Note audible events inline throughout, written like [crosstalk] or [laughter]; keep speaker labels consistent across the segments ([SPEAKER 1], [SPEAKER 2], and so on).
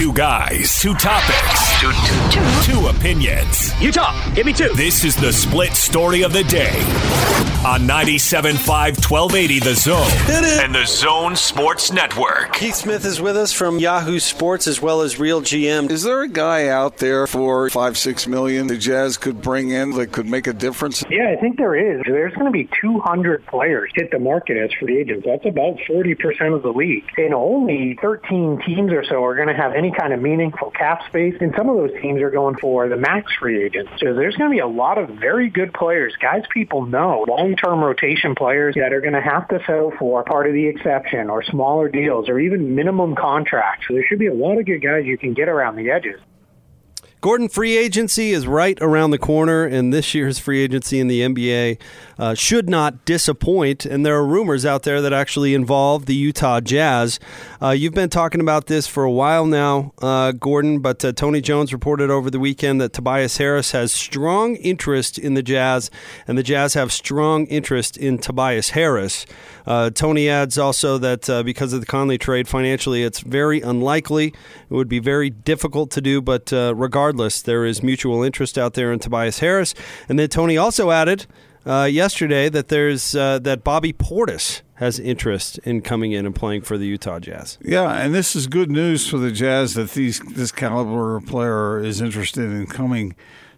[SPEAKER 1] Two guys, two topics, two, two, two. two opinions.
[SPEAKER 2] Utah, give me two.
[SPEAKER 1] This is the split story of the day on 97.5 1280 The Zone and The Zone Sports Network.
[SPEAKER 3] Keith Smith is with us from Yahoo Sports as well as Real GM.
[SPEAKER 4] Is there a guy out there for five, six million the Jazz could bring in that could make a difference?
[SPEAKER 5] Yeah, I think there is. There's going to be 200 players hit the market as free agents. That's about 40% of the league. And only 13 teams or so are going to have any kind of meaningful cap space. And some of those teams are going for the max free agents. So there's going to be a lot of very good players, guys people know, long-term rotation players that are going to have to settle for part of the exception or smaller deals or even minimum contracts. So there should be a lot of good guys you can get around the edges.
[SPEAKER 3] Gordon, free agency is right around the corner, and this year's free agency in the NBA uh, should not disappoint. And there are rumors out there that actually involve the Utah Jazz. Uh, you've been talking about this for a while now, uh, Gordon, but uh, Tony Jones reported over the weekend that Tobias Harris has strong interest in the Jazz, and the Jazz have strong interest in Tobias Harris. Uh, Tony adds also that because of the Conley trade, financially, it's very unlikely. It would be very difficult to do, but regardless, there is mutual interest out there in Tobias Harris. And then Tony also added uh, yesterday that there's uh, that Bobby Portis has interest in coming in and playing for the Utah Jazz.
[SPEAKER 4] Yeah, and this is good news for the Jazz that these this caliber player is interested in coming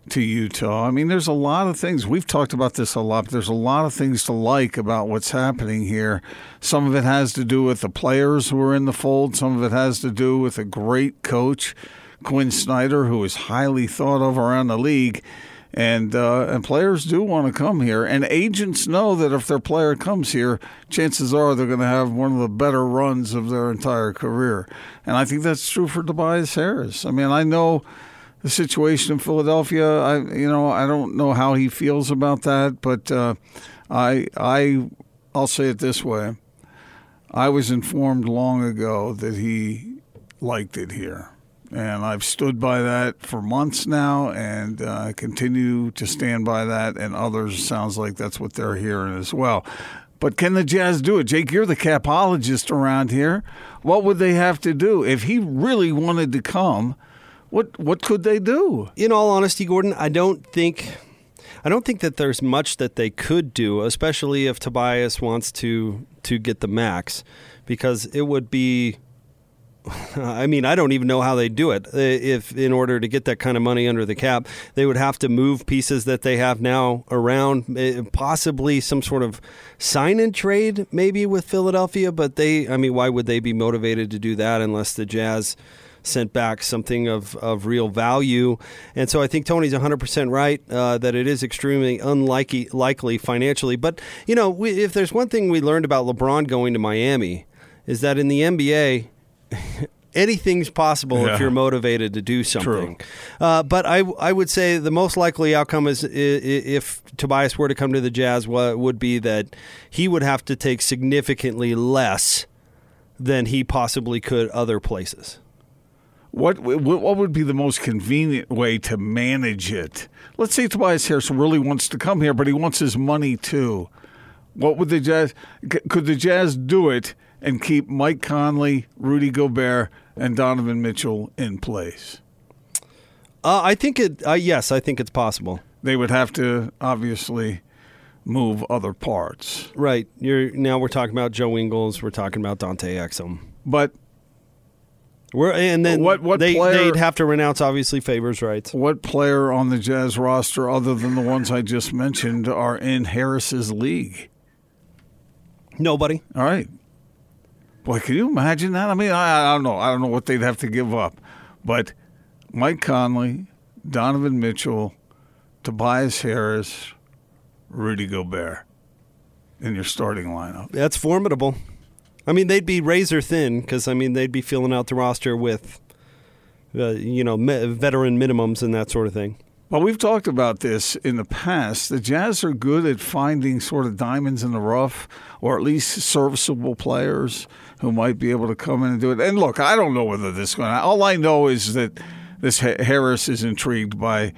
[SPEAKER 4] to Utah. I mean, there's a lot of things. We've talked about this a lot. But there's a lot of things to like about what's happening here. Some of it has to do with the players who are in the fold. Some of it has to do with a great coach Quinn Snyder, who is highly thought of around the league. And uh, and players do want to come here, and agents know that if their player comes here, chances are they're going to have one of the better runs of their entire career. And I think that's true for Tobias Harris. I mean, I know the situation in Philadelphia. I you know I don't know how he feels about that, but uh, I I I'll say it this way: I was informed long ago that he liked it here and I've stood by that for months now, and uh, continue to stand by that. And others sounds like that's what they're hearing as well. But can the Jazz do it? Jake, you're the capologist around here. What would they have to do if he really wanted to come? What what could they do?
[SPEAKER 3] In all honesty, Gordon, I don't think I don't think that there's much that they could do, especially if Tobias wants to to get the max, because it would be [laughs] I mean, I don't even know how they do it. If in order to get that kind of money under the cap, they would have to move pieces that they have now around, eh, possibly some sort of sign and trade, maybe with Philadelphia. But they, I mean, why would they be motivated to do that unless the Jazz sent back something of, of real value? And so I think Tony's 100% right uh, that it is extremely unlikely likely financially. But, you know, we, if there's one thing we learned about LeBron going to Miami, is that in the NBA, [laughs] anything's possible yeah. if you're motivated to do something. Uh, but I, I would say the most likely outcome is if Tobias were to come to the Jazz would be that he would have to take significantly less than he possibly could other places.
[SPEAKER 4] What what would be the most convenient way to manage it? Let's say Tobias Harris really wants to come here, but he wants his money too. What would the Jazz? Could the Jazz do it and keep Mike Conley, Rudy Gobert, and Donovan Mitchell in place?
[SPEAKER 3] Uh, I think it. Uh, yes, I think it's possible.
[SPEAKER 4] They would have to obviously move other parts.
[SPEAKER 3] Right. You're now we're talking about Joe Ingles. We're talking about Dante Exum.
[SPEAKER 4] But
[SPEAKER 3] we're, and then what, what they, player, they'd have to renounce obviously Favors rights.
[SPEAKER 4] What player on the Jazz roster, other than the ones I just mentioned, are in Harris's league?
[SPEAKER 3] Nobody.
[SPEAKER 4] All right. Boy, can you imagine that? I mean, I, I don't know. I don't know what they'd have to give up. But Mike Conley, Donovan Mitchell, Tobias Harris, Rudy Gobert in your starting lineup.
[SPEAKER 3] That's formidable. I mean, they'd be razor thin because, I mean, they'd be filling out the roster with, uh, you know, me- veteran minimums and that sort of thing.
[SPEAKER 4] Well, we've talked about this in the past. The Jazz are good at finding sort of diamonds in the rough, or at least serviceable players who might be able to come in and do it. And look, I don't know whether this is going to. All I know is that this Harris is intrigued by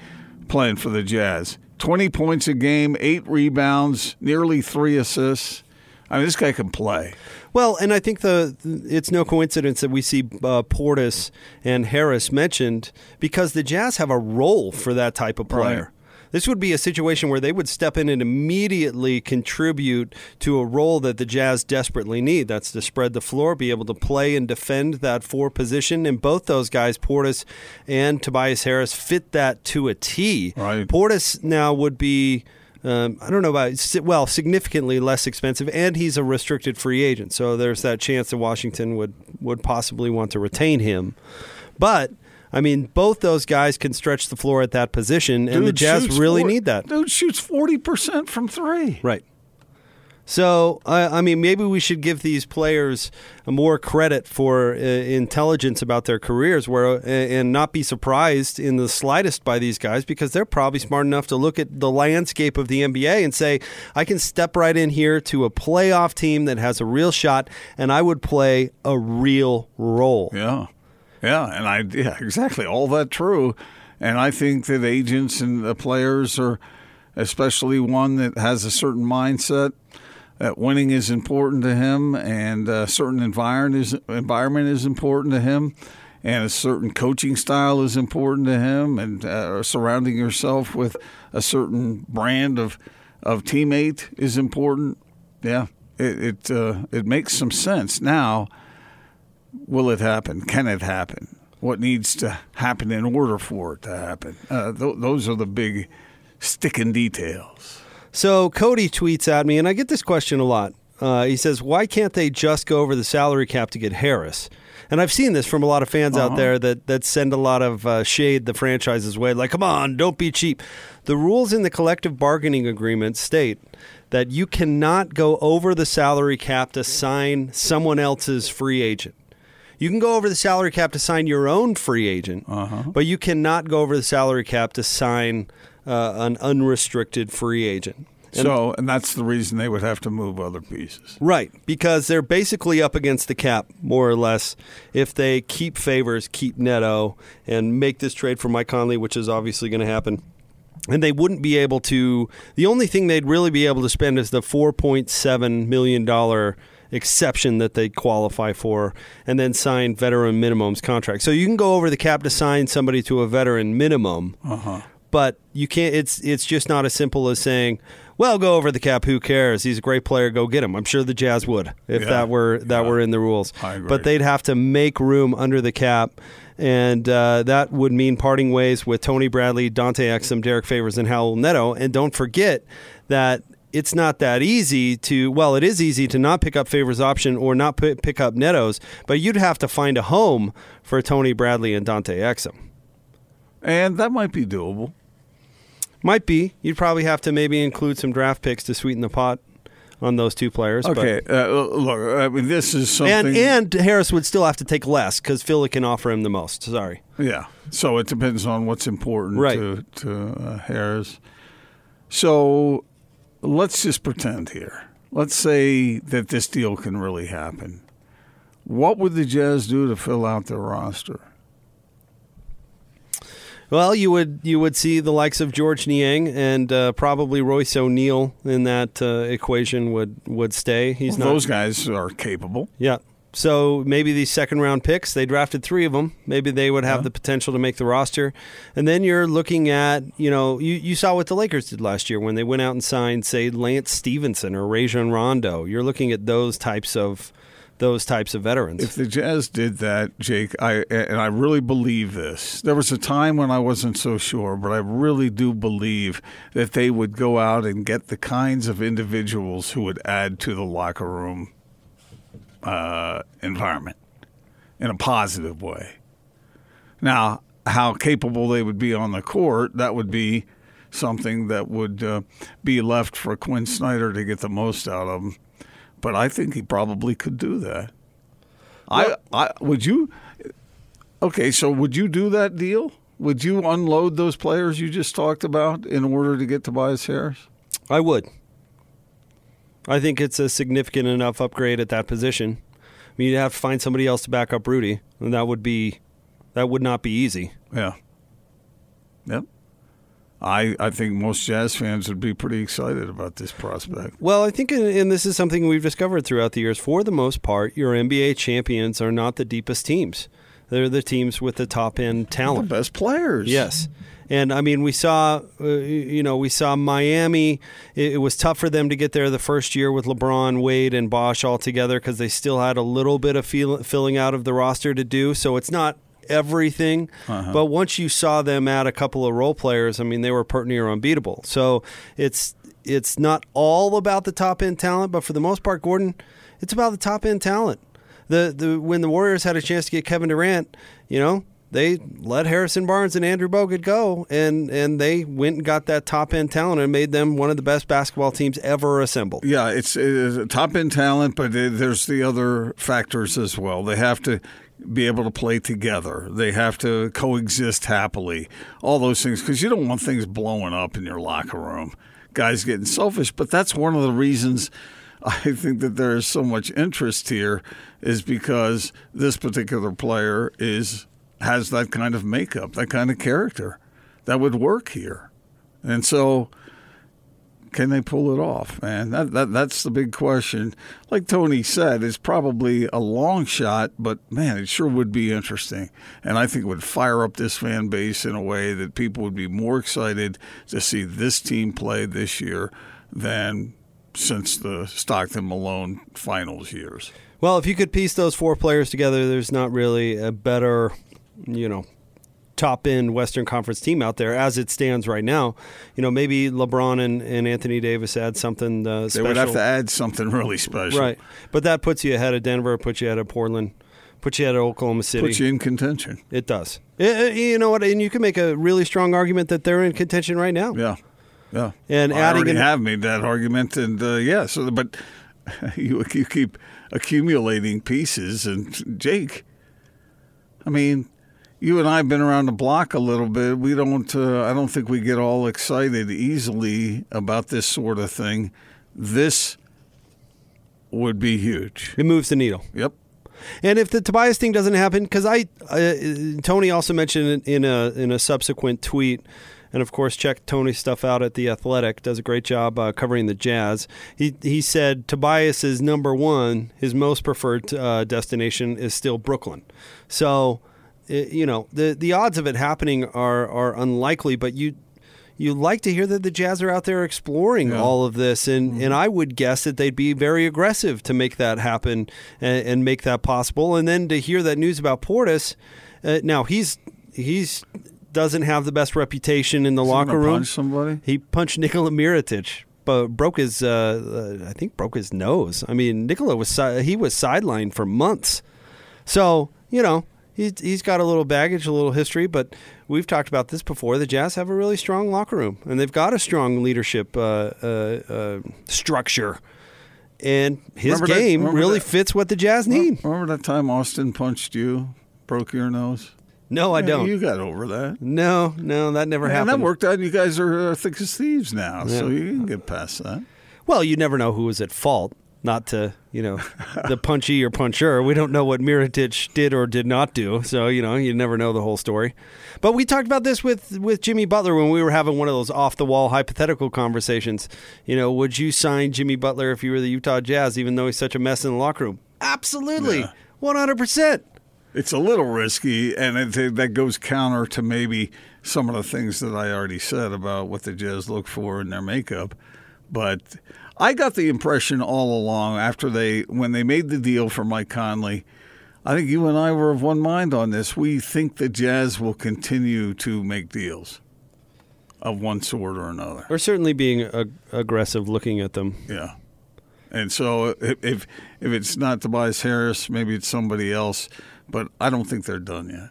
[SPEAKER 4] playing for the Jazz. 20 points a game, eight rebounds, nearly three assists. I mean, this guy can play.
[SPEAKER 3] Well, and I think the it's no coincidence that we see uh, Portis and Harris mentioned because the Jazz have a role for that type of player. This would be a situation where they would step in and immediately contribute to a role that the Jazz desperately need. That's to spread the floor, be able to play and defend that four position. And both those guys, Portis and Tobias Harris, fit that to a T.
[SPEAKER 4] Right.
[SPEAKER 3] Portis now would be. Um, I don't know about well, significantly less expensive, and he's a restricted free agent. So there's that chance that Washington would would possibly want to retain him. But I mean, both those guys can stretch the floor at that position, and the Jazz really
[SPEAKER 4] four-
[SPEAKER 3] need that.
[SPEAKER 4] Dude shoots forty percent from three.
[SPEAKER 3] Right. So, I I mean, maybe we should give these players more credit for uh, intelligence about their careers, where uh, and not be surprised in the slightest by these guys because they're probably smart enough to look at the landscape of the NBA and say, I can step right in here to a playoff team that has a real shot, and I would play a real role.
[SPEAKER 4] Yeah, yeah, and I yeah [laughs] exactly all that true, and I think that agents and the players are, especially one that has a certain mindset. That winning is important to him, and a certain environment is environment is important to him, and a certain coaching style is important to him, and uh, surrounding yourself with a certain brand of of teammate is important. Yeah, it it, uh, it makes some sense now. Will it happen? Can it happen? What needs to happen in order for it to happen? Uh, th- those are the big sticking details.
[SPEAKER 3] So Cody tweets at me, and I get this question a lot. Uh, he says, "Why can't they just go over the salary cap to get Harris?" And I've seen this from a lot of fans out there that that send a lot of uh, shade the franchise's way, like, "Come on, don't be cheap." The rules in the collective bargaining agreement state that you cannot go over the salary cap to sign someone else's free agent. You can go over the salary cap to sign your own free agent, but you cannot go over the salary cap to sign uh, an unrestricted free agent.
[SPEAKER 4] so, and that's the reason they would have to move other pieces.
[SPEAKER 3] Right, because they're basically up against the cap, more or less, if they keep favors, keep Neto, and make this trade for Mike Conley, which is obviously going to happen. And they wouldn't be able to. The only thing they'd really be able to spend is the $4.7 million exception that they qualify for, and then sign veteran minimums contract. So you can go over the cap to sign somebody to a veteran minimum but you can't. It's it's just not as simple as saying, "Well, go over the cap. Who cares? He's a great player. Go get him." I'm sure the Jazz would if
[SPEAKER 4] Yeah.
[SPEAKER 3] that were that
[SPEAKER 4] Yeah.
[SPEAKER 3] were in the rules. But they'd have to make room under the cap, and uh, that would mean parting ways with Tony Bradley, Dante Exum, Derrick Favors, and Raul Neto. And don't forget that. It's not that easy to, well, it is easy to not pick up Favors option or not p- pick up Netos, but you'd have to find a home for Tony Bradley and Dante Exum.
[SPEAKER 4] And that might be doable.
[SPEAKER 3] Might be. You'd probably have to maybe include some draft picks to sweeten the pot on those two players. but-
[SPEAKER 4] Okay, uh, look, I mean, this is something.
[SPEAKER 3] and and Harris would still have to take less because Philly can offer him the most. Sorry.
[SPEAKER 4] Yeah. So it depends on what's important
[SPEAKER 3] Right.
[SPEAKER 4] to, to uh, Harris. So let's just pretend here. Let's say that this deal can really happen. What would the Jazz do to fill out their roster?
[SPEAKER 3] Well, you would you would see the likes of Georges Niang and uh, probably Royce O'Neale in that uh, equation would would stay. He's
[SPEAKER 4] Well,
[SPEAKER 3] not.
[SPEAKER 4] those guys are capable.
[SPEAKER 3] Yeah. So maybe these second round picks, they drafted three of them. Maybe they would have the potential to make the roster. And then you're looking at, you know, you, you saw what the Lakers did last year when they went out and signed, say, Lance Stephenson or Rajon Rondo. You're looking at those types of those types of veterans.
[SPEAKER 4] If the Jazz did that, Jake, I and I really believe this. There was a time when I wasn't so sure, but I really do believe that they would go out and get the kinds of individuals who would add to the locker room uh, environment in a positive way. Now, how capable they would be on the court, that would be something that would uh, be left for Quinn Snyder to get the most out of him. But I think he probably could do that. I, I would you. Okay, so would you do that deal? Would you unload those players you just talked about in order to get Tobias Harris?
[SPEAKER 3] I would. I think it's a significant enough upgrade at that position. I mean, you'd have to find somebody else to back up Rudy, and that would be that would not be easy.
[SPEAKER 4] Yeah. Yep. I, I think most Jazz fans would be pretty excited about this prospect.
[SPEAKER 3] Well, I think, and this is something we've discovered throughout the years. For the most part, your NBA champions are not the deepest teams; they're the teams with the top end talent,
[SPEAKER 4] the best players.
[SPEAKER 3] Yes. And I mean, we saw, uh, you know, we saw Miami. It, it, was tough for them to get there the first year with LeBron, Wade, and Bosh all together because they still had a little bit of feel, filling out of the roster to do. So it's not everything. Uh-huh. But once you saw them add a couple of role players, I mean, they were pretty near unbeatable. So it's it's not all about the top end talent, but for the most part, Gordon, it's about the top end talent. The the when the Warriors had a chance to get Kevin Durant, you know, they let Harrison Barnes and Andrew Bogut go, and and they went and got that top end talent and made them one of the best basketball teams ever assembled.
[SPEAKER 4] Yeah, it's, it's top end talent, but it, there's the other factors as well. They have to be able to play together. They have to coexist happily. All those things because you don't want things blowing up in your locker room. Guys getting selfish, but that's one of the reasons I think that there is so much interest here is because this particular player is has that kind of makeup, that kind of character that would work here. And so can they pull it off, man? That, that that's the big question. Like Tony said, it's probably a long shot, but man, it sure would be interesting, and I think it would fire up this fan base in a way that people would be more excited to see this team play this year than since the Stockton Malone finals years.
[SPEAKER 3] Well, if you could piece those four players together, there's not really a better, you know, top end Western Conference team out there as it stands right now. You know, maybe LeBron and, and Anthony Davis add something uh,
[SPEAKER 4] They would have to add something really special.
[SPEAKER 3] Right. But that puts you ahead of Denver, puts you ahead of Portland, puts you ahead of Oklahoma City.
[SPEAKER 4] Puts you in contention.
[SPEAKER 3] It does. It, you know what? And you can make a really strong argument that they're in contention right now.
[SPEAKER 4] Yeah. Yeah.
[SPEAKER 3] And
[SPEAKER 4] I
[SPEAKER 3] adding
[SPEAKER 4] already
[SPEAKER 3] an,
[SPEAKER 4] have made that argument. And uh, yeah, so, but [laughs] you, you keep accumulating pieces. And Jake, I mean, you and I have been around the block a little bit. We don't. Uh, I don't think we get all excited easily about this sort of thing. This would be huge.
[SPEAKER 3] It moves the needle.
[SPEAKER 4] Yep.
[SPEAKER 3] And if the Tobias thing doesn't happen, because I, uh, Tony also mentioned in a in a subsequent tweet, and of course check Tony's stuff out at the Athletic. Does a great job uh, covering the Jazz. He he said Tobias is number one. His most preferred uh, destination is still Brooklyn. So it, you know the the odds of it happening are are unlikely, but you you like to hear that the Jazz are out there exploring yeah. all of this, and, mm-hmm. and I would guess that they'd be very aggressive to make that happen and, and make that possible. And then to hear that news about Portis, uh, now he's he's doesn't have the best reputation in the
[SPEAKER 4] Is
[SPEAKER 3] locker room.
[SPEAKER 4] Punch somebody?
[SPEAKER 3] He punched Nikola Mirotic, but broke his uh, uh, I think broke his nose. I mean, Nikola was he was sidelined for months, so you know he's he's got a little baggage, a little history, but we've talked about this before. The Jazz have a really strong locker room, and they've got a strong leadership uh, uh, uh, structure. And his
[SPEAKER 4] remember
[SPEAKER 3] game
[SPEAKER 4] that,
[SPEAKER 3] really
[SPEAKER 4] that,
[SPEAKER 3] fits what the Jazz need.
[SPEAKER 4] Remember that time Austin punched you, broke your nose?
[SPEAKER 3] No, I
[SPEAKER 4] yeah,
[SPEAKER 3] don't.
[SPEAKER 4] You got over that.
[SPEAKER 3] No, no, that never
[SPEAKER 4] Man,
[SPEAKER 3] happened.
[SPEAKER 4] That worked out. You guys are uh, thick as thieves now, yeah. so you can get past that.
[SPEAKER 3] Well, you never know who was at fault not to, you know, the punchy or puncher. We don't know what Mirotic did or did not do, so you know, you never know the whole story. But we talked about this with with Jimmy Butler when we were having one of those off the wall hypothetical conversations. You know, would you sign Jimmy Butler if you were the Utah Jazz, even though he's such a mess in the locker room? Absolutely, one hundred percent.
[SPEAKER 4] It's a little risky, and it, that goes counter to maybe some of the things that I already said about what the Jazz look for in their makeup. But I got the impression all along after they when they made the deal for Mike Conley. I think you and I were of one mind on this. We think the Jazz will continue to make deals of one sort or another.
[SPEAKER 3] Or certainly being ag- aggressive looking at them.
[SPEAKER 4] Yeah. And so if if it's not Tobias Harris, maybe it's somebody else but I don't think they're done yet.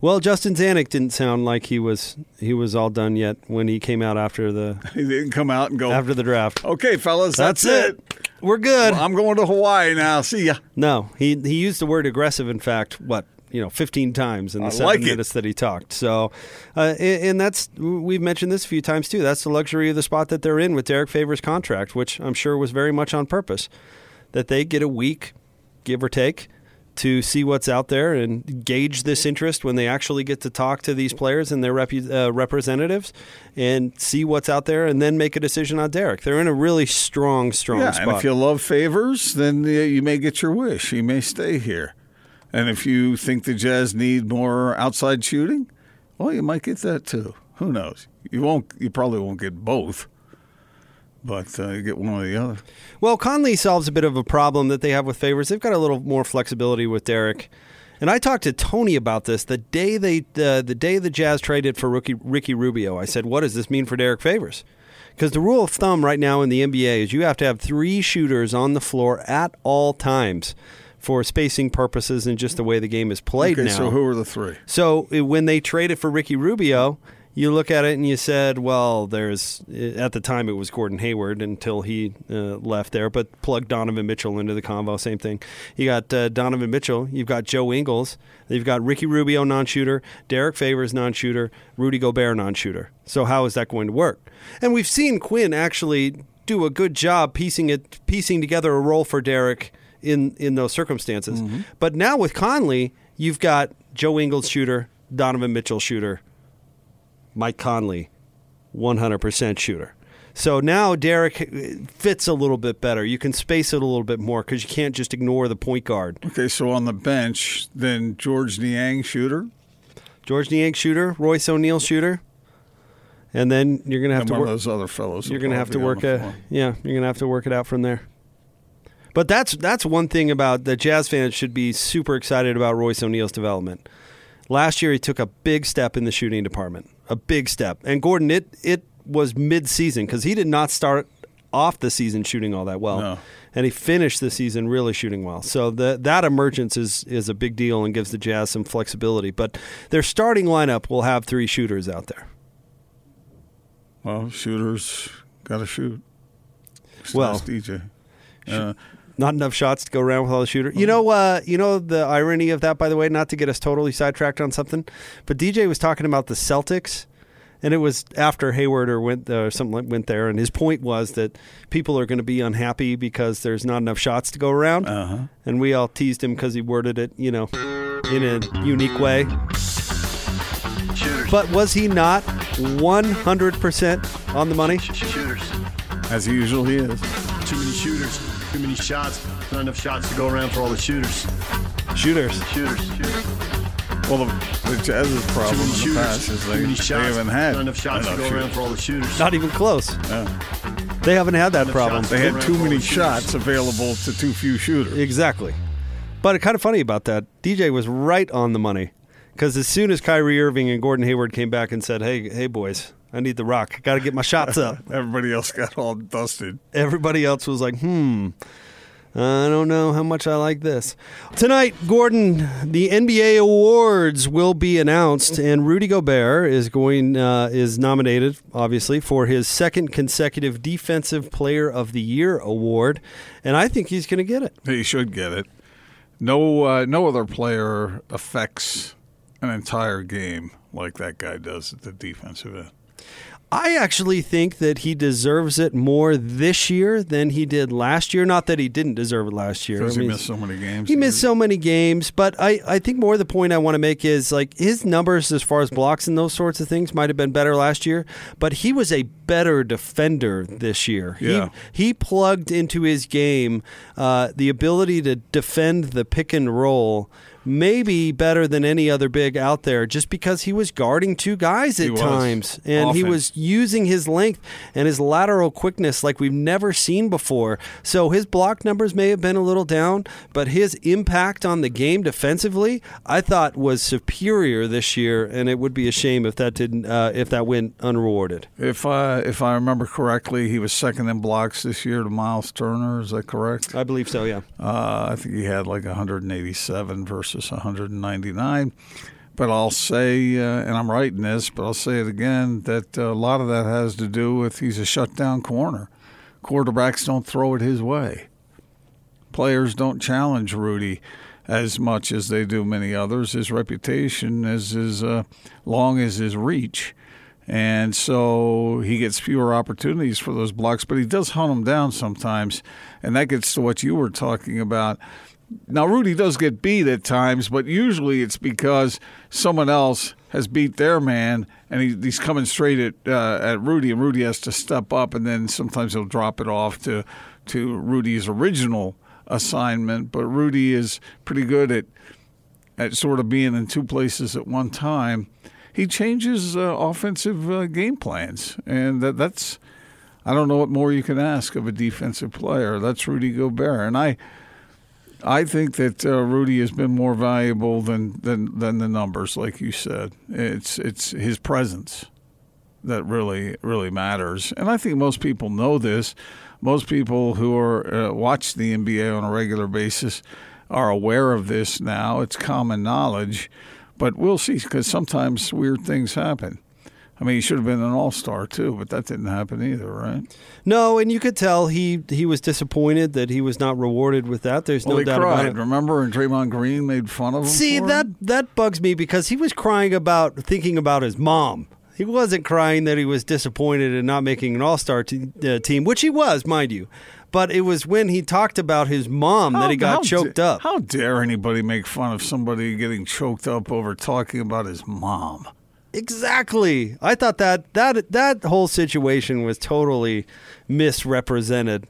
[SPEAKER 3] Well, Justin Zanik didn't sound like he was he was all done yet when he came out after the. [laughs]
[SPEAKER 4] he didn't come out and go
[SPEAKER 3] after the draft.
[SPEAKER 4] Okay, fellas, that's,
[SPEAKER 3] that's it. it. We're good.
[SPEAKER 4] Well, I'm going to Hawaii now. See ya.
[SPEAKER 3] No, he he used the word aggressive. In fact, what you know, 15 times in the I seven
[SPEAKER 4] like
[SPEAKER 3] minutes that he talked. So, uh, and, and, that's we've mentioned this a few times too. That's the luxury of the spot that they're in with Derrick Favors' contract, which I'm sure was very much on purpose, that they get a week, give or take to see what's out there and gauge this interest when they actually get to talk to these players and their rep- uh, representatives and see what's out there and then make a decision on Derrick. They're in a really strong, strong
[SPEAKER 4] yeah,
[SPEAKER 3] spot.
[SPEAKER 4] and if you love favors, then you may get your wish. He may stay here. And if you think the Jazz need more outside shooting, well, you might get that too. Who knows? You won't. You probably won't get both, but uh, you get one or the other.
[SPEAKER 3] Well, Conley solves a bit of a problem that they have with favors. They've got a little more flexibility with Derrick. And I talked to Tony about this the day they the, the day the Jazz traded for rookie Ricky Rubio. I said, "What does this mean for Derrick Favors?" Because the rule of thumb right now in the NBA is you have to have three shooters on the floor at all times for spacing purposes and just the way the game is played
[SPEAKER 4] Okay,
[SPEAKER 3] now.
[SPEAKER 4] so who are the three?
[SPEAKER 3] So uh, when they traded for Ricky Rubio, you look at it and you said, well, there's at the time it was Gordon Hayward until he uh, left there, but plug Donovan Mitchell into the convo, same thing. You got uh, Donovan Mitchell, you've got Joe Ingles, you've got Ricky Rubio non-shooter, Derrick Favors non-shooter, Rudy Gobert non-shooter. So how is that going to work? And we've seen Quinn actually do a good job piecing it, piecing together a role for Derrick in in those circumstances. But now with Conley, you've got Joe Ingles shooter, Donovan Mitchell shooter, Mike Conley, 100% shooter. So now Derrick fits a little bit better. You can space it a little bit more because you can't just ignore the point guard.
[SPEAKER 4] Okay, so on the bench, then Georges Niang shooter,
[SPEAKER 3] Georges Niang shooter, Royce O'Neale shooter, and then you're gonna have
[SPEAKER 4] and
[SPEAKER 3] to
[SPEAKER 4] one
[SPEAKER 3] work.
[SPEAKER 4] of those other fellows.
[SPEAKER 3] You're gonna have to work a yeah. You're gonna have to work it out from there. But that's that's one thing about the Jazz fans should be super excited about Royce O'Neale's development. Last year he took a big step in the shooting department, a big step. And Gordon, it it was mid season because he did not start off the season shooting all that well,
[SPEAKER 4] No.
[SPEAKER 3] and he finished the season really shooting well. So the, that emergence is is a big deal and gives the Jazz some flexibility. But their starting lineup will have three shooters out there.
[SPEAKER 4] Well, shooters got to shoot.
[SPEAKER 3] Well,
[SPEAKER 4] DJ. Uh,
[SPEAKER 3] Not enough shots to go around with all the shooter. You know, uh, you know the irony of that, by the way, not to get us totally sidetracked on something, but DJ was talking about the Celtics, and it was after Hayward or went uh, or something went there, and his point was that people are going to be unhappy because there's not enough shots to go around,
[SPEAKER 4] uh-huh.
[SPEAKER 3] and we all teased him because he worded it, you know, in a unique way.
[SPEAKER 2] Shooters.
[SPEAKER 3] But was he not 100% on the money?
[SPEAKER 2] Shooters.
[SPEAKER 4] As usual, he is.
[SPEAKER 2] Too many shooters. Too many shots. Not enough shots to go around for all the shooters.
[SPEAKER 3] Shooters.
[SPEAKER 2] Shooters. Shooters.
[SPEAKER 4] Well, the, the Jazz's
[SPEAKER 2] Too
[SPEAKER 4] problem
[SPEAKER 2] many
[SPEAKER 4] in the
[SPEAKER 2] shooters.
[SPEAKER 4] past is
[SPEAKER 2] Too
[SPEAKER 4] they,
[SPEAKER 2] many
[SPEAKER 4] they haven't had
[SPEAKER 2] Not enough shots to
[SPEAKER 4] enough
[SPEAKER 2] go around for all the shooters.
[SPEAKER 3] Not even close.
[SPEAKER 4] Yeah.
[SPEAKER 3] They haven't had that problem.
[SPEAKER 4] They had too many shots available to too few shooters.
[SPEAKER 3] Exactly. But it's kind of funny about that. DJ was right on the money because as soon as Kyrie Irving and Gordon Hayward came back and said, "Hey, hey, boys, I need the rock. Got to get my shots up," [laughs]
[SPEAKER 4] Everybody else got all dusted.
[SPEAKER 3] everybody else was like, "Hmm." I don't know how much I like this. Tonight, Gordon, the NBA awards will be announced, and Rudy Gobert is going uh, is nominated, obviously, for his second consecutive Defensive Player of the Year award, and I think he's going to get it.
[SPEAKER 4] He should get it. No, uh, no other player affects an entire game like that guy does at the defensive end.
[SPEAKER 3] I actually think that he deserves it more this year than he did last year. Not that he didn't deserve it last year.
[SPEAKER 4] Because
[SPEAKER 3] I
[SPEAKER 4] he missed so many games.
[SPEAKER 3] He missed so many games, but I, I think more the point I want to make is like his numbers as far as blocks and those sorts of things might have been better last year, but he was a better defender this year.
[SPEAKER 4] Yeah.
[SPEAKER 3] He, he plugged into his game uh, the ability to defend the pick and roll. Maybe better than any other big out there, just because he was guarding two guys at times, and he was using his length and his lateral quickness like we've never seen before. So his block numbers may have been a little down, but his impact on the game defensively, I thought was superior this year, and it would be a shame if that didn't uh, if that went unrewarded.
[SPEAKER 4] If I if I remember correctly, he was second in blocks this year to Miles Turner. Is that correct?
[SPEAKER 3] I believe so. Yeah.
[SPEAKER 4] Uh, I think he had like 187 versus 199. But I'll say, uh, and I'm writing this, but I'll say it again, that uh, a lot of that has to do with he's a shutdown corner. Quarterbacks don't throw it his way. Players don't challenge Rudy as much as they do many others. His reputation is as uh, long as his reach. And so he gets fewer opportunities for those blocks, but he does hunt them down sometimes. And that gets to what you were talking about. Now Rudy does get beat at times, but usually it's because someone else has beat their man, and he, he's coming straight at uh, at Rudy, and Rudy has to step up, and then sometimes he'll drop it off to to Rudy's original assignment. But Rudy is pretty good at at sort of being in two places at one time. He changes uh, offensive uh, game plans, and that, that's I don't know what more you can ask of a defensive player. That's Rudy Gobert, and I. I think that uh, Rudy has been more valuable than, than than the numbers, like you said. It's it's his presence that really really matters, and I think most people know this. Most people who are uh, watch the NBA on a regular basis are aware of this now. It's common knowledge, but we'll see because sometimes weird things happen. I mean, he should have been an all star too, but that didn't happen either, right?
[SPEAKER 3] No, and you could tell he he was disappointed that he was not rewarded with that. There's
[SPEAKER 4] well,
[SPEAKER 3] no doubt
[SPEAKER 4] cried,
[SPEAKER 3] about it.
[SPEAKER 4] Remember, and Draymond Green made fun of him.
[SPEAKER 3] See that
[SPEAKER 4] it?
[SPEAKER 3] that bugs me because he was crying about thinking about his mom. He wasn't crying that he was disappointed in not making an All Star te- uh, team, which he was, mind you. But it was when he talked about his mom that he got choked
[SPEAKER 4] da-
[SPEAKER 3] up.
[SPEAKER 4] How dare anybody make fun of somebody getting choked up over talking about his mom?
[SPEAKER 3] Exactly. I thought that that that whole situation was totally misrepresented.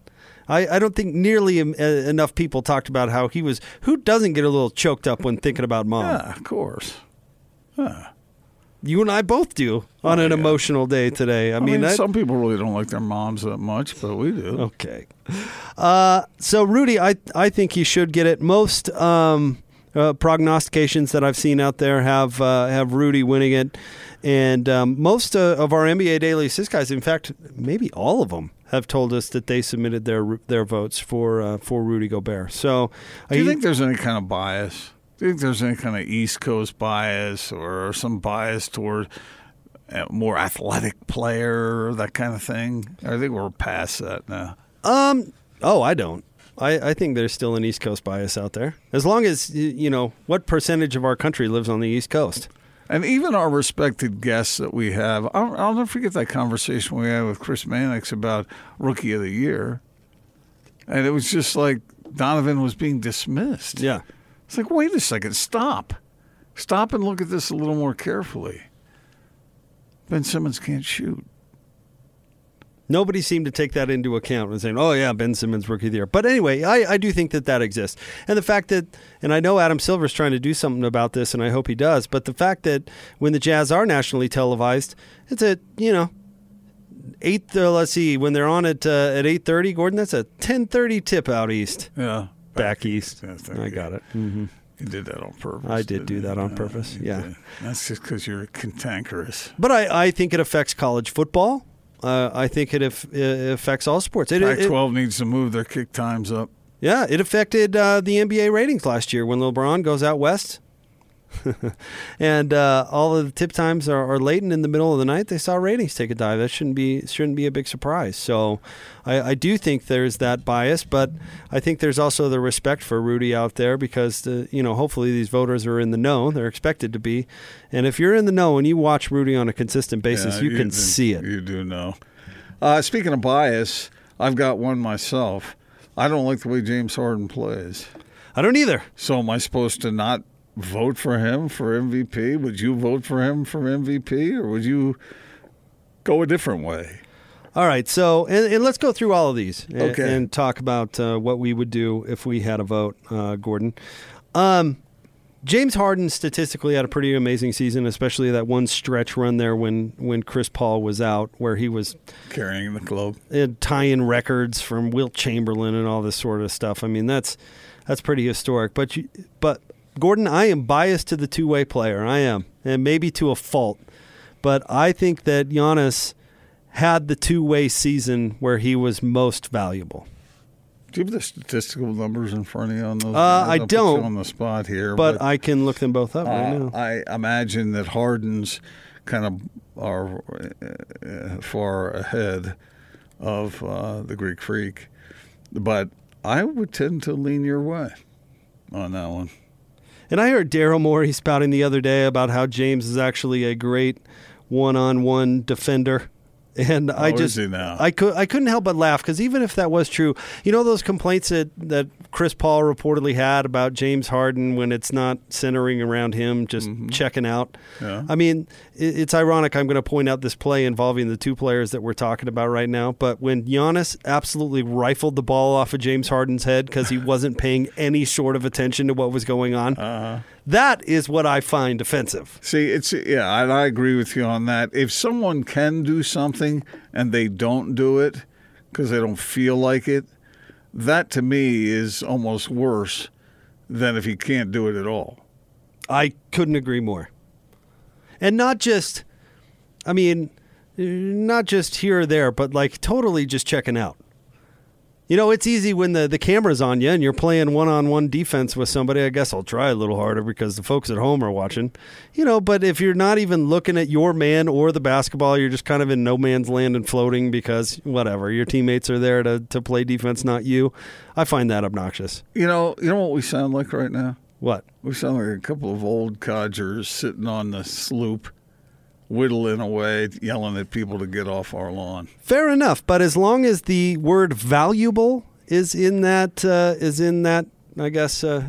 [SPEAKER 3] I, I don't think nearly em- uh, enough people talked about how he was. Who doesn't get a little choked up when thinking about mom?
[SPEAKER 4] Yeah, of course.
[SPEAKER 3] You and I both do on an emotional day today. I,
[SPEAKER 4] I
[SPEAKER 3] mean,
[SPEAKER 4] mean,
[SPEAKER 3] that,
[SPEAKER 4] some people really don't like their moms that much, but we do.
[SPEAKER 3] Okay. Uh, so Rudy, I I think he should get it. Most um, uh, prognostications that I've seen out there have uh, have Rudy winning it, and um, most uh, of our NBA Daily Assist guys, in fact, maybe all of them, have told us that they submitted their their votes for uh, for Rudy Gobert. So,
[SPEAKER 4] Do you
[SPEAKER 3] I-
[SPEAKER 4] think there's any kind of bias? Do you think there's any kind of East Coast bias or some bias toward a more athletic player or that kind of thing? I think we're past that now.
[SPEAKER 3] Um. Oh, I don't. I, I think there's still an East Coast bias out there. As long as you know what percentage of our country lives on the East Coast.
[SPEAKER 4] And even our respected guests that we have, I'll, I'll never forget that conversation we had with Chris Mannix about Rookie of the Year. And it was just like Donovan was being dismissed.
[SPEAKER 3] Yeah.
[SPEAKER 4] It's like, wait a second, stop. Stop and look at this a little more carefully. Ben Simmons can't shoot.
[SPEAKER 3] Nobody seemed to take that into account and saying, "Oh yeah, Ben Simmons rookie of the year." But anyway, I, I do think that that exists, and the fact that, and I know Adam Silver's trying to do something about this, and I hope he does. But the fact that when the Jazz are nationally televised, it's at you know eight. Uh, let's see, when they're on at uh, at eight thirty, Gordon, that's a ten thirty tip out east,
[SPEAKER 4] Yeah.
[SPEAKER 3] back east.
[SPEAKER 4] Yeah,
[SPEAKER 3] I got it.
[SPEAKER 4] You did that on purpose.
[SPEAKER 3] I did do that on purpose, yeah.
[SPEAKER 4] did. That's just because you're cantankerous.
[SPEAKER 3] But I, I think it affects college football. Uh, I think it, it affects all sports. It,
[SPEAKER 4] Pac
[SPEAKER 3] it-
[SPEAKER 4] 12 needs to move their kick times up.
[SPEAKER 3] Yeah, it affected uh, the NBA ratings last year when LeBron goes out west. [laughs] and uh, all of the tip times are, are late and in the middle of the night. They saw ratings take a dive. That shouldn't be shouldn't be a big surprise. So, I, I do think there's that bias, but I think there's also the respect for Rudy out there because the, you know hopefully these voters are in the know. They're expected to be, and if you're in the know and you watch Rudy on a consistent basis,
[SPEAKER 4] Yeah,
[SPEAKER 3] you can
[SPEAKER 4] do-
[SPEAKER 3] see it.
[SPEAKER 4] You do know. Uh, speaking of bias, I've got one myself. I don't like the way James Harden plays.
[SPEAKER 3] I don't either.
[SPEAKER 4] So am I supposed to not vote for him for MVP? Would you vote for him for MVP, or would you go a different way?
[SPEAKER 3] All right, so and, and let's go through all of these and,
[SPEAKER 4] Okay.
[SPEAKER 3] and talk about uh, what we would do if we had a vote, uh, Gordon. Um, James Harden statistically had a pretty amazing season, especially that one stretch run there when when Chris Paul was out, where he was
[SPEAKER 4] Carrying the globe.
[SPEAKER 3] tying records from Wilt Chamberlain and all this sort of stuff. I mean, that's that's pretty historic. But you, but Gordon, I am biased to the two way player. I am, and maybe to a fault. But I think that Giannis had the two way season where he was most valuable.
[SPEAKER 4] Do you have the statistical numbers in front of you on those?
[SPEAKER 3] Uh. I
[SPEAKER 4] I'll put you
[SPEAKER 3] don't.
[SPEAKER 4] on the spot here,
[SPEAKER 3] But I can look them both up right
[SPEAKER 4] Uh,
[SPEAKER 3] now.
[SPEAKER 4] I imagine that Harden's kind of are uh, far ahead of uh, the Greek Freak, but I would tend to lean your way on that one.
[SPEAKER 3] And I heard Daryl Morey spouting the other day about how James is actually a great one on one defender. [laughs] And I
[SPEAKER 4] Oh,
[SPEAKER 3] just? I could I couldn't help but laugh because even if that was true, you know those complaints that, that Chris Paul reportedly had about James Harden when it's not centering around him, just checking out.
[SPEAKER 4] Mm-hmm. Yeah.
[SPEAKER 3] I mean, it's ironic. I'm going to point out this play involving the two players that we're talking about right now. But when Giannis absolutely rifled the ball off of James Harden's head because he wasn't paying any sort of attention to what was going on,
[SPEAKER 4] Uh-huh.
[SPEAKER 3] that is what I find offensive.
[SPEAKER 4] See, it's yeah, and I agree with you on that. If someone can do something and they don't do it because they don't feel like it, that to me is almost worse than if he can't do it at all.
[SPEAKER 3] I couldn't agree more. And not just, I mean, not just here or there, but like totally just checking out. You know, it's easy when the, the camera's on you and you're playing one on one defense with somebody. I guess I'll try a little harder because the folks at home are watching. You know, but if you're not even looking at your man or the basketball, you're just kind of in no man's land and floating because whatever, your teammates are there to, to play defense, not you. I find that obnoxious.
[SPEAKER 4] You know, you know what we sound like right now?
[SPEAKER 3] What?
[SPEAKER 4] We sound like a couple of old codgers sitting on the sloop, whittling away, yelling at people to get off our lawn.
[SPEAKER 3] Fair enough, but as long as the word valuable is in that uh, is in that, I guess uh,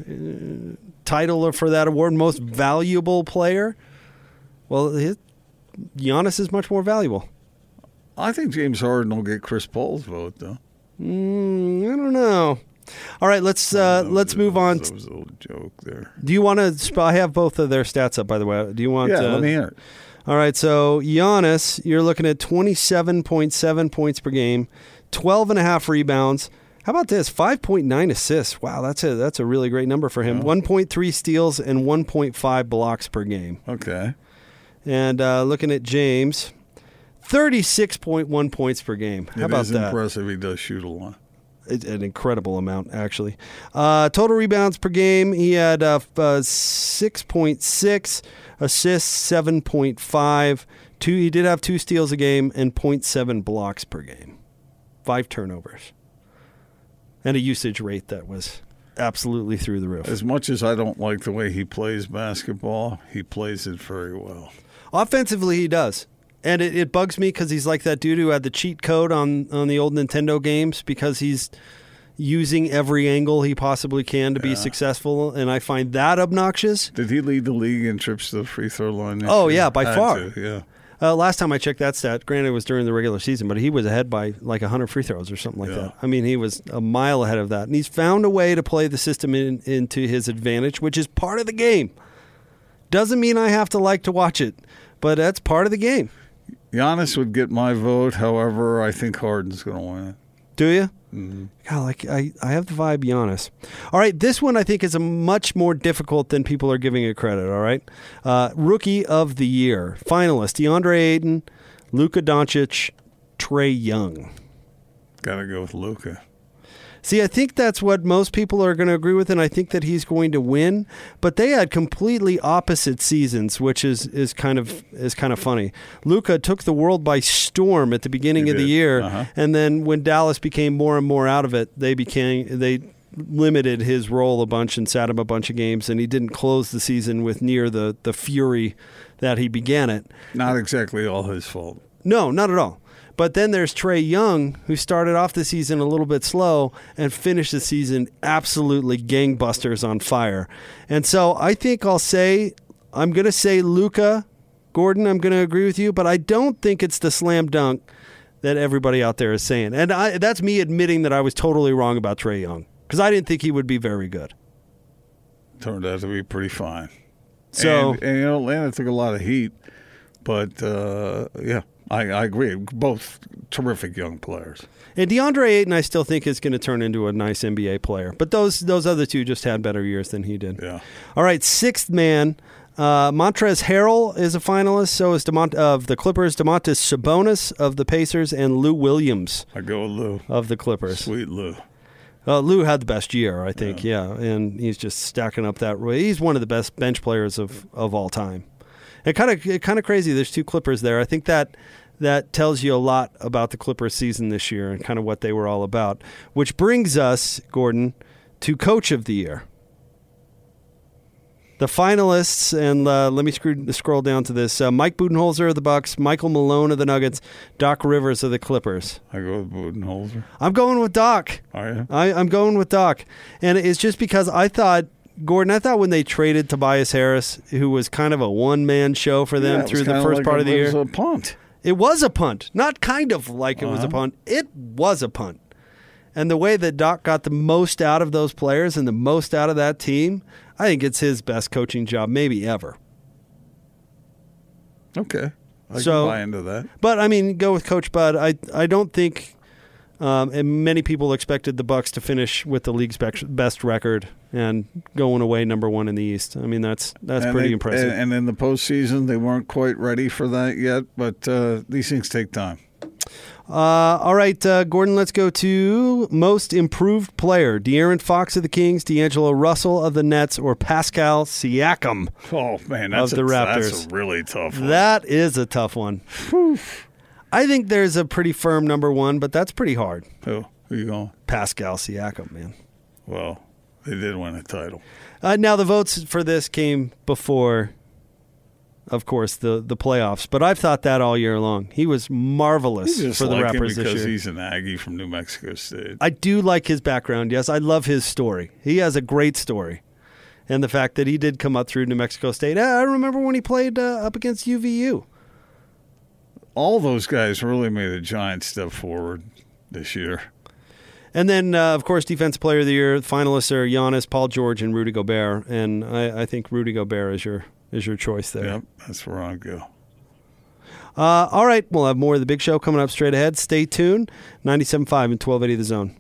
[SPEAKER 3] title for that award, most valuable player. Well, his, Giannis is much more valuable.
[SPEAKER 4] I think James Harden will get Chris Paul's vote, though.
[SPEAKER 3] Mm, I don't know. All right, let's uh, let's move on.
[SPEAKER 4] That was a little joke there.
[SPEAKER 3] Do you want to? I have both of their stats up, by the way. Do you want?
[SPEAKER 4] Yeah,
[SPEAKER 3] uh,
[SPEAKER 4] let me hear it.
[SPEAKER 3] All right, so Giannis, you're looking at 27.7 points per game, 12 and a half rebounds. How about this? 5.9 assists. Wow, that's a that's a really great number for him. 1.3 steals and 1.5 blocks per game.
[SPEAKER 4] Okay.
[SPEAKER 3] And uh, looking at James, 36.1 points per game. How
[SPEAKER 4] It
[SPEAKER 3] about
[SPEAKER 4] is
[SPEAKER 3] that?
[SPEAKER 4] impressive. He does shoot a lot.
[SPEAKER 3] An incredible amount, actually. Uh, total rebounds per game, he had uh, uh, 6.6, assists 7.5. Two, he did have two steals a game and 0.7 blocks per game, five turnovers, and a usage rate that was absolutely through the roof.
[SPEAKER 4] As much as I don't like the way he plays basketball, he plays it very well.
[SPEAKER 3] Offensively, he does. And it, it bugs me because he's like that dude who had the cheat code on, on the old Nintendo games because he's using every angle he possibly can to be successful. And I find that obnoxious.
[SPEAKER 4] Did he lead the league in trips to the free throw line?
[SPEAKER 3] Oh,
[SPEAKER 4] year?
[SPEAKER 3] yeah, by
[SPEAKER 4] Had
[SPEAKER 3] far.
[SPEAKER 4] to, yeah.
[SPEAKER 3] Uh, last time I checked that stat, granted it was during the regular season, but he was ahead by like 100 free throws or something like
[SPEAKER 4] Yeah.
[SPEAKER 3] that. I mean, he was a mile ahead of that. And he's found a way to play the system in, into his advantage, which is part of the game. Doesn't mean I have to like to watch it, but that's part of the game.
[SPEAKER 4] Giannis would get my vote. However, I think Harden's going to win.
[SPEAKER 3] Do you? God, like I, I have the vibe Giannis. All right, this one I think is a much more difficult than people are giving it credit. All right, uh, rookie of the year finalist: DeAndre Ayton, Luka Doncic, Trae Young.
[SPEAKER 4] Got to go with Luka.
[SPEAKER 3] See, I think that's what most people are going to agree with, and I think that he's going to win. But they had completely opposite seasons, which is, is kind of is kind of funny. Luka took the world by storm at the beginning
[SPEAKER 4] He
[SPEAKER 3] of the year,
[SPEAKER 4] Uh-huh.
[SPEAKER 3] and then when Dallas became more and more out of it, they became they limited his role a bunch and sat him a bunch of games, and he didn't close the season with near the the fury that he began it.
[SPEAKER 4] Not exactly all his fault.
[SPEAKER 3] No, not at all. But then there's Trae Young, who started off the season a little bit slow and finished the season absolutely gangbusters on fire. And so I think I'll say, I'm going to say Luka Gordon. I'm going to agree with you, but I don't think it's the slam dunk that everybody out there is saying. And I, that's me admitting that I was totally wrong about Trae Young because I didn't think he would be very good.
[SPEAKER 4] Turned out to be pretty fine.
[SPEAKER 3] So
[SPEAKER 4] and, and you know, Atlanta took a lot of heat, but uh, yeah, I, I agree. Both terrific young players.
[SPEAKER 3] And DeAndre Ayton, I still think is going to turn into a nice NBA player. But those those other two just had better years than he did.
[SPEAKER 4] Yeah.
[SPEAKER 3] All right, sixth man. Uh, Montrezl Harrell is a finalist. So is Demont- of the Clippers. Domantas Sabonis of the Pacers, and Lou Williams
[SPEAKER 4] I go with Lou.
[SPEAKER 3] of the Clippers.
[SPEAKER 4] Sweet Lou.
[SPEAKER 3] Uh, Lou had the best year, I think. Yeah. and he's just stacking up that. Way. He's one of the best bench players of, of all time. It kind of kind of crazy. There's two Clippers there. I think that that tells you a lot about the Clippers season this year and kind of what they were all about. Which brings us, Gordon, to Coach of the Year. The finalists, and uh, let me screw, scroll down to this: uh, Mike Budenholzer of the Bucks, Michael Malone of the Nuggets, Doc Rivers of the Clippers.
[SPEAKER 4] I go with Budenholzer.
[SPEAKER 3] I'm going with Doc.
[SPEAKER 4] Are you?
[SPEAKER 3] I, I'm going with Doc, and it's just because I thought Gordon. I thought when they traded Tobias Harris, who was kind of a one man show for them
[SPEAKER 4] Yeah,
[SPEAKER 3] through the first
[SPEAKER 4] like
[SPEAKER 3] part
[SPEAKER 4] a-
[SPEAKER 3] of the year,
[SPEAKER 4] was a punt.
[SPEAKER 3] It was a punt. Not kind of like it was a
[SPEAKER 4] Uh-huh.
[SPEAKER 3] punt. It was a punt. And the way that Doc got the most out of those players and the most out of that team, I think it's his best coaching job maybe ever.
[SPEAKER 4] Okay. I
[SPEAKER 3] So-
[SPEAKER 4] can buy into that.
[SPEAKER 3] But I mean, go with Coach Bud. I I don't think, um, and many people expected the Bucks to finish with the league's best record and going away number one in the East. I mean, that's that's
[SPEAKER 4] And
[SPEAKER 3] pretty
[SPEAKER 4] they-
[SPEAKER 3] impressive.
[SPEAKER 4] And, and in the postseason, they weren't quite ready for that yet, but uh, these things take time.
[SPEAKER 3] Uh, all right, uh, Gordon, let's go to most improved player. De'Aaron Fox of the Kings, D'Angelo Russell of the Nets, or Pascal Siakam.
[SPEAKER 4] Oh man, that's
[SPEAKER 3] Of the
[SPEAKER 4] a,
[SPEAKER 3] Raptors.
[SPEAKER 4] That's a really tough one.
[SPEAKER 3] That is a tough one. I think there's a pretty firm number one, but that's pretty hard.
[SPEAKER 4] Who? Who you going?
[SPEAKER 3] Pascal Siakam, man.
[SPEAKER 4] Well, they did win a title.
[SPEAKER 3] Uh, now the votes for this came before, of course, the the playoffs. But I've thought that all year long. He was marvelous
[SPEAKER 4] You just
[SPEAKER 3] for the
[SPEAKER 4] like him
[SPEAKER 3] Raptors this
[SPEAKER 4] because
[SPEAKER 3] year.
[SPEAKER 4] he's an Aggie from New Mexico State.
[SPEAKER 3] I do like his background. Yes, I love his story. He has a great story, and the fact that he did come up through New Mexico State. Uh, I remember when he played uh, up against UVU.
[SPEAKER 4] All those guys really made a giant step forward this year.
[SPEAKER 3] And then, uh, of course, Defense Player of the Year finalists are Giannis, Paul George, and Rudy Gobert. And I, I think Rudy Gobert is your is your choice there.
[SPEAKER 4] Yep, that's where I'd go.
[SPEAKER 3] Uh, all right, we'll have more of the big show coming up straight ahead. Stay tuned. 97.5 and 1280 The Zone.